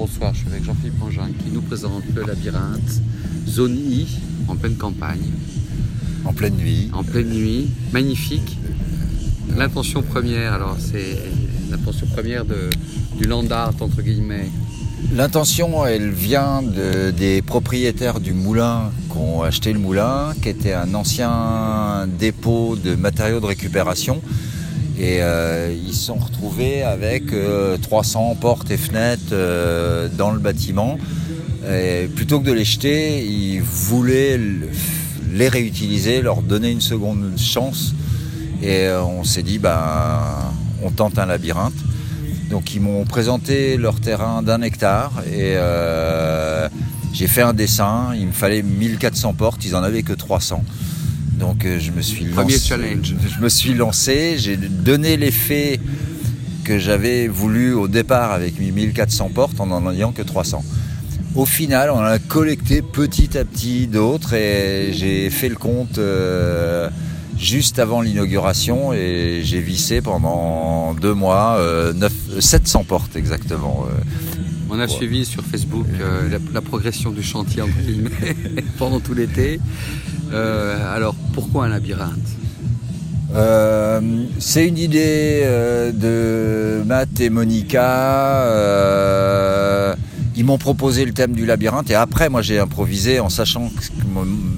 Bonsoir, je suis avec Jean-Philippe Angin qui nous présente le labyrinthe, zone I, en pleine campagne. En pleine nuit. En pleine nuit, magnifique. L'intention première, alors c'est l'intention première de, du land art, entre guillemets. L'intention, elle vient de- des propriétaires du moulin qui ont acheté le moulin, qui était un ancien dépôt de matériaux de récupération. Et euh, ils se sont retrouvés avec euh, 300 portes et fenêtres euh, dans le bâtiment. Plutôt que de les jeter, ils voulaient le- les réutiliser, leur donner une seconde chance. Et euh, on s'est dit, ben, on tente un labyrinthe. Donc ils m'ont présenté leur terrain d'un hectare et euh, j'ai fait un dessin. Il me fallait 1400 portes, ils en avaient que 300. Donc euh, je me suis Premier lancé. challenge. Je me suis lancé, j'ai donné l'effet que j'avais voulu au départ avec mes 1400 portes en n'en ayant que 300. Au final, on en a collecté petit à petit d'autres et j'ai fait le compte euh, juste avant l'inauguration et j'ai vissé pendant deux mois euh, neuf- 700 portes exactement. euh. On a Ouais. suivi sur Facebook euh, la, la progression du chantier entre guillemets, pendant tout l'été. Euh, alors pourquoi un labyrinthe Euh, c'est une idée euh, de Matt et Monica. euh, ils m'ont proposé le thème du labyrinthe et après moi j'ai improvisé en sachant que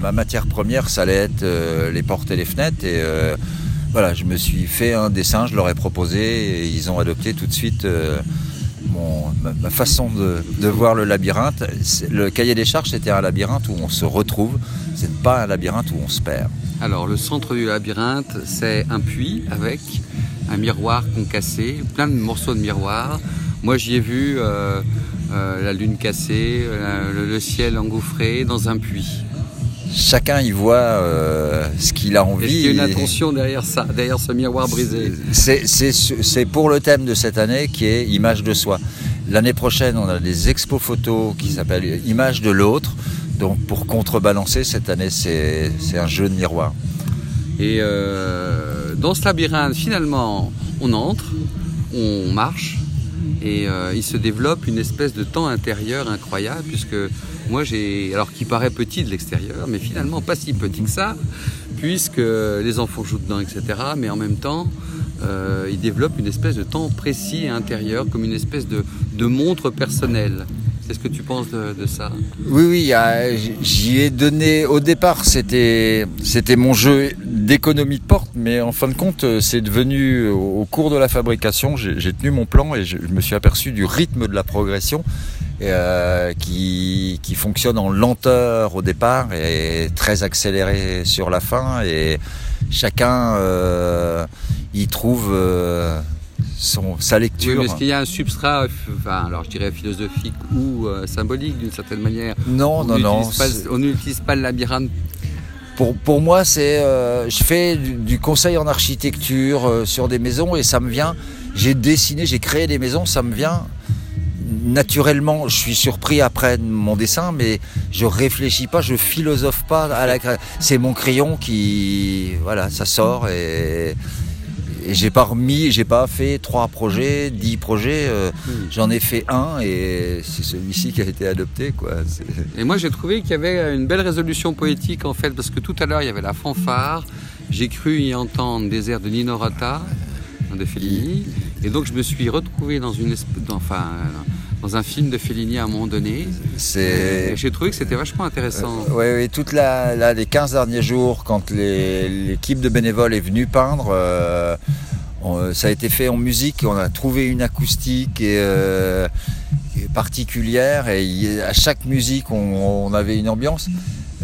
ma matière première ça allait être les portes et les fenêtres et voilà je me suis fait un dessin, je leur ai proposé et ils ont adopté tout de suite ma, façon de, de voir le labyrinthe. Le cahier des charges c'était un labyrinthe où on se retrouve, c'est pas un labyrinthe où on se perd. Alors le centre du labyrinthe, c'est un puits avec un miroir concassé, plein de morceaux de miroir. Moi j'y ai vu euh, euh, la lune cassée, le, le ciel engouffré dans un puits. chacun y voit euh, ce qu'il a envie. qu'il y a une Et intention derrière ça, derrière ce miroir brisé? C'est- pour le thème de cette année qui est image de soi. L'année prochaine, on a des expos photos qui s'appellent image de l'autre. Donc pour contrebalancer, cette année, c'est un jeu de miroir. Et euh, dans ce labyrinthe, finalement, on entre, on marche, et euh, il se développe une espèce de temps intérieur incroyable, puisque moi j'ai, alors qui paraît petit de l'extérieur, mais finalement pas si petit que ça, puisque les enfants jouent dedans, etc. Mais en même temps, euh, il développe une espèce de temps précis et intérieur, comme une espèce de montre personnelle. Qu'est-ce que tu penses de, ça Oui, oui, j'y ai donné. Au départ, c'était mon jeu d'économie de porte, mais en fin de compte, euh, c'est devenu au cours de la fabrication, j'ai tenu mon plan et je, me suis aperçu du rythme de la progression euh, qui qui fonctionne en lenteur au départ et très accéléré sur la fin et chacun euh, y trouve son sa Oui, lecture. mais est-ce qu'il y a un substrat, enfin, alors je dirais philosophique ou euh, symbolique d'une certaine manière non, On non, non. pas- on n'utilise pas le labyrinthe? Pour, pour moi, c'est, euh, je fais du, du conseil en architecture euh, sur des maisons et ça me vient. J'ai dessiné, j'ai créé des maisons, ça me vient naturellement. Je suis surpris après mon dessin, mais je réfléchis pas, je philosophe pas à la. cré- C'est mon crayon qui, voilà, ça sort et, et j'ai pas remis, j'ai pas fait trois projets, dix projets. euh, J'en ai fait un et c'est celui-ci qui a été adopté, quoi. Et moi j'ai trouvé qu'il y avait une belle résolution poétique en fait, parce que tout à l'heure il y avait la fanfare, j'ai cru y entendre des airs de Nino Rota, de Fellini, et donc je me suis retrouvé dans, une dans, enfin, dans un film de Fellini à un moment donné, j'ai trouvé que c'était vachement intéressant. Oui, oui, toute la, là, les 15 derniers jours, quand l'équipe de bénévoles est venue peindre, euh, on- ça a été fait en musique. On a trouvé une acoustique et, euh, et particulière et à chaque musique, on, on avait une ambiance.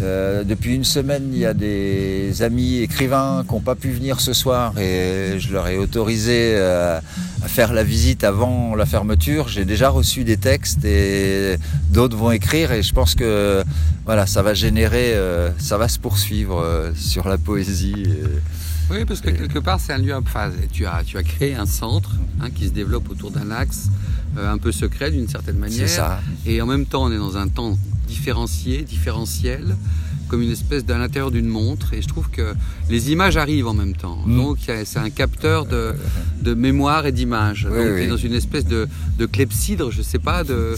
Euh, depuis une semaine, il y a des amis écrivains qui n'ont pas pu venir ce soir et je leur ai autorisé euh, à faire la visite avant la fermeture. J'ai déjà reçu des textes et d'autres vont écrire et je pense que voilà, ça va générer, euh, ça va se poursuivre euh, sur la poésie. et- Oui, parce que quelque part, c'est un lieu. Enfin, tu as, tu as créé un centre hein, qui se développe autour d'un axe euh, un peu secret d'une certaine manière. C'est ça. Et en même temps, on est dans un temps différencié, différentiel, comme une espèce d'à l'intérieur d'une montre. Et je trouve que les images arrivent en même temps. Mm. Donc c'est un capteur de, de mémoire et d'image. Oui, oui. dans une espèce de, de clepsydre, je sais pas, de.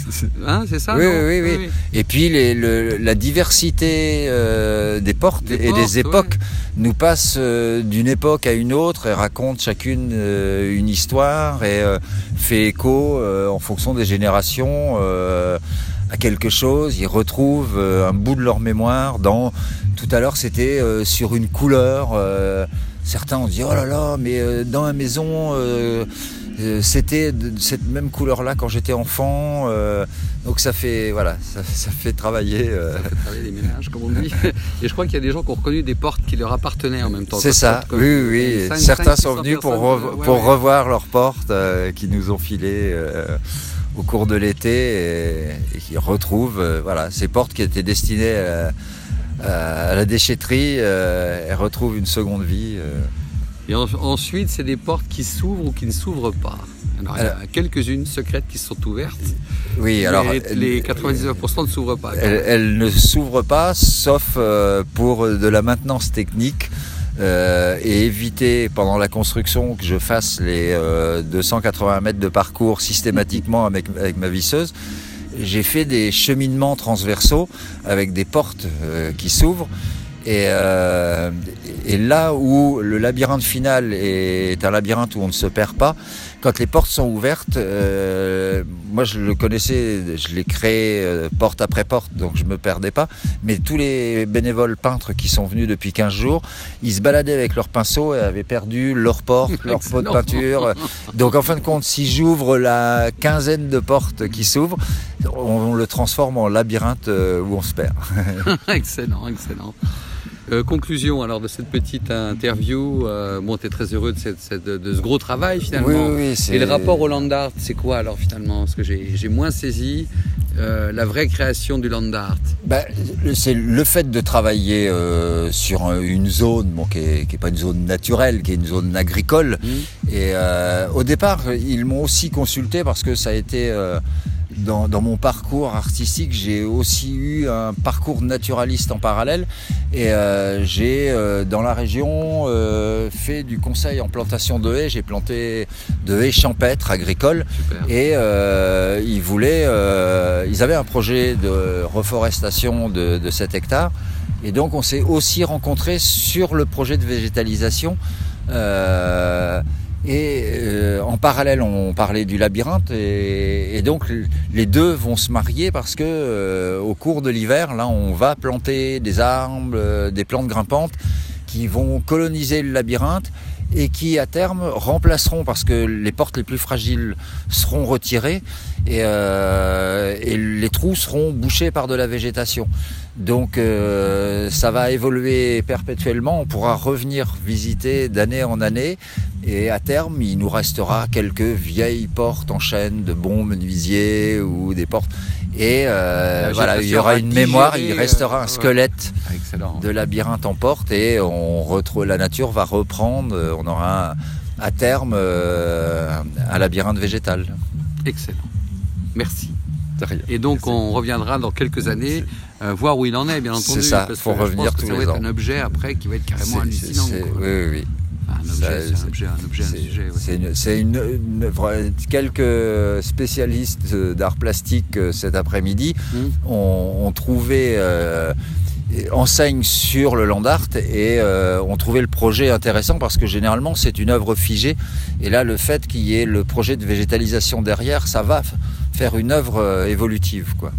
Hein, c'est ça Oui, non oui, oui. Et puis les- le- la diversité euh, des portes Des et portes, des époques nous passe euh, d'une époque à une autre et raconte chacune euh, une histoire et fait écho en fonction des générations à quelque chose. Ils retrouvent euh, un bout de leur mémoire dans. Tout à l'heure, c'était euh, sur une couleur. euh, certains ont dit oh là là, mais dans la maison. c'était de cette même couleur-là quand j'étais enfant, euh, donc ça fait voilà, ça, ça fait travailler. euh, Ça fait travailler les ménages, comme on dit. Et je crois qu'il y a des gens qui ont reconnu des portes qui leur appartenaient en même temps. C'est ça, oui, oui. Certains sont venus pour, re- pour ouais. revoir leurs portes euh, qui nous ont euh, au cours de l'été et, et qui retrouvent euh, voilà, ces portes qui étaient destinées euh, à la déchetterie euh, elles retrouvent une seconde vie. euh. Et en- ensuite, c'est des portes qui s'ouvrent ou qui ne s'ouvrent pas. Alors, il y a quelques-unes secrètes qui sont ouvertes. Oui, alors les, elles- les 99% ne s'ouvrent pas. elles, elles ne s'ouvrent pas sauf euh, pour de la maintenance technique. Euh, et éviter pendant la construction que je fasse les euh, 280 mètres de parcours systématiquement avec, ma visseuse. J'ai fait des cheminements transversaux avec des portes euh, qui s'ouvrent. Euh, et là où le labyrinthe final est un labyrinthe où on ne se perd pas, quand les portes sont ouvertes, euh, moi je le connaissais, je l'ai créé euh, porte après porte, donc je me perdais pas. Mais tous les bénévoles peintres qui sont venus depuis 15 jours, ils se baladaient avec leur pinceau et avaient perdu leur porte, leur pot de peinture. Donc en fin de compte, si j'ouvre la quinzaine de portes qui s'ouvrent, on, le transforme en labyrinthe euh, où on se perd. excellent, excellent. Euh, conclusion alors de cette petite interview. Euh, bon, tu es très heureux de, cette- cette- de ce gros travail finalement. Oui, oui, Et le rapport au land art, c'est quoi alors finalement? Parce que j'ai moins saisi euh, la vraie création du land art. Bah, c'est le fait de travailler sur un- une zone bon, qui n'est qui est pas une zone naturelle, qui est une zone agricole. Et euh, au départ, ils m'ont aussi consulté parce que ça a été dans, dans mon parcours artistique, j'ai aussi eu un parcours naturaliste en parallèle. Et euh, j'ai euh, dans la région euh, fait du conseil en plantation de haies. J'ai planté de haies champêtres agricoles. Super. Et ils voulaient, ils avaient un projet de reforestation de, de 7 hectares. Et donc on s'est aussi rencontrés sur le projet de végétalisation. Euh, et euh, en parallèle, on parlait du labyrinthe. Et, donc les deux vont se marier parce que euh, au cours de l'hiver, là, on va planter des arbres, euh, des plantes grimpantes qui vont coloniser le labyrinthe et qui à terme remplaceront parce que les portes les plus fragiles seront retirées et, et les trous seront bouchés par de la végétation. Donc euh, ça va évoluer perpétuellement, on pourra revenir visiter d'année en année et à terme il nous restera quelques vieilles portes en chêne de bons menuisiers ou des portes et euh, voilà il y aura une mémoire, il restera euh, un squelette Ah, excellent. de labyrinthe en porte et on retrouve la nature va reprendre. euh, On aura un- à terme euh, un labyrinthe végétal. Excellent. Merci. Et donc on reviendra dans quelques années euh, voir où il en est, bien entendu. C'est ça, parce faut que je revenir que tous ça les va être un objet après qui va être carrément hallucinant. quoi. oui, oui, oui. Un Ça, objet, c'est un objet, un objet, un sujet. ouais. C'est une, quelques spécialistes d'art plastique euh, cet après-midi Hum. ont, ont trouvé euh, enseigne sur le land art et euh, ont trouvé le projet intéressant parce que généralement c'est une œuvre figée et là le fait qu'il y ait le projet de végétalisation derrière ça va faire une œuvre euh, évolutive quoi.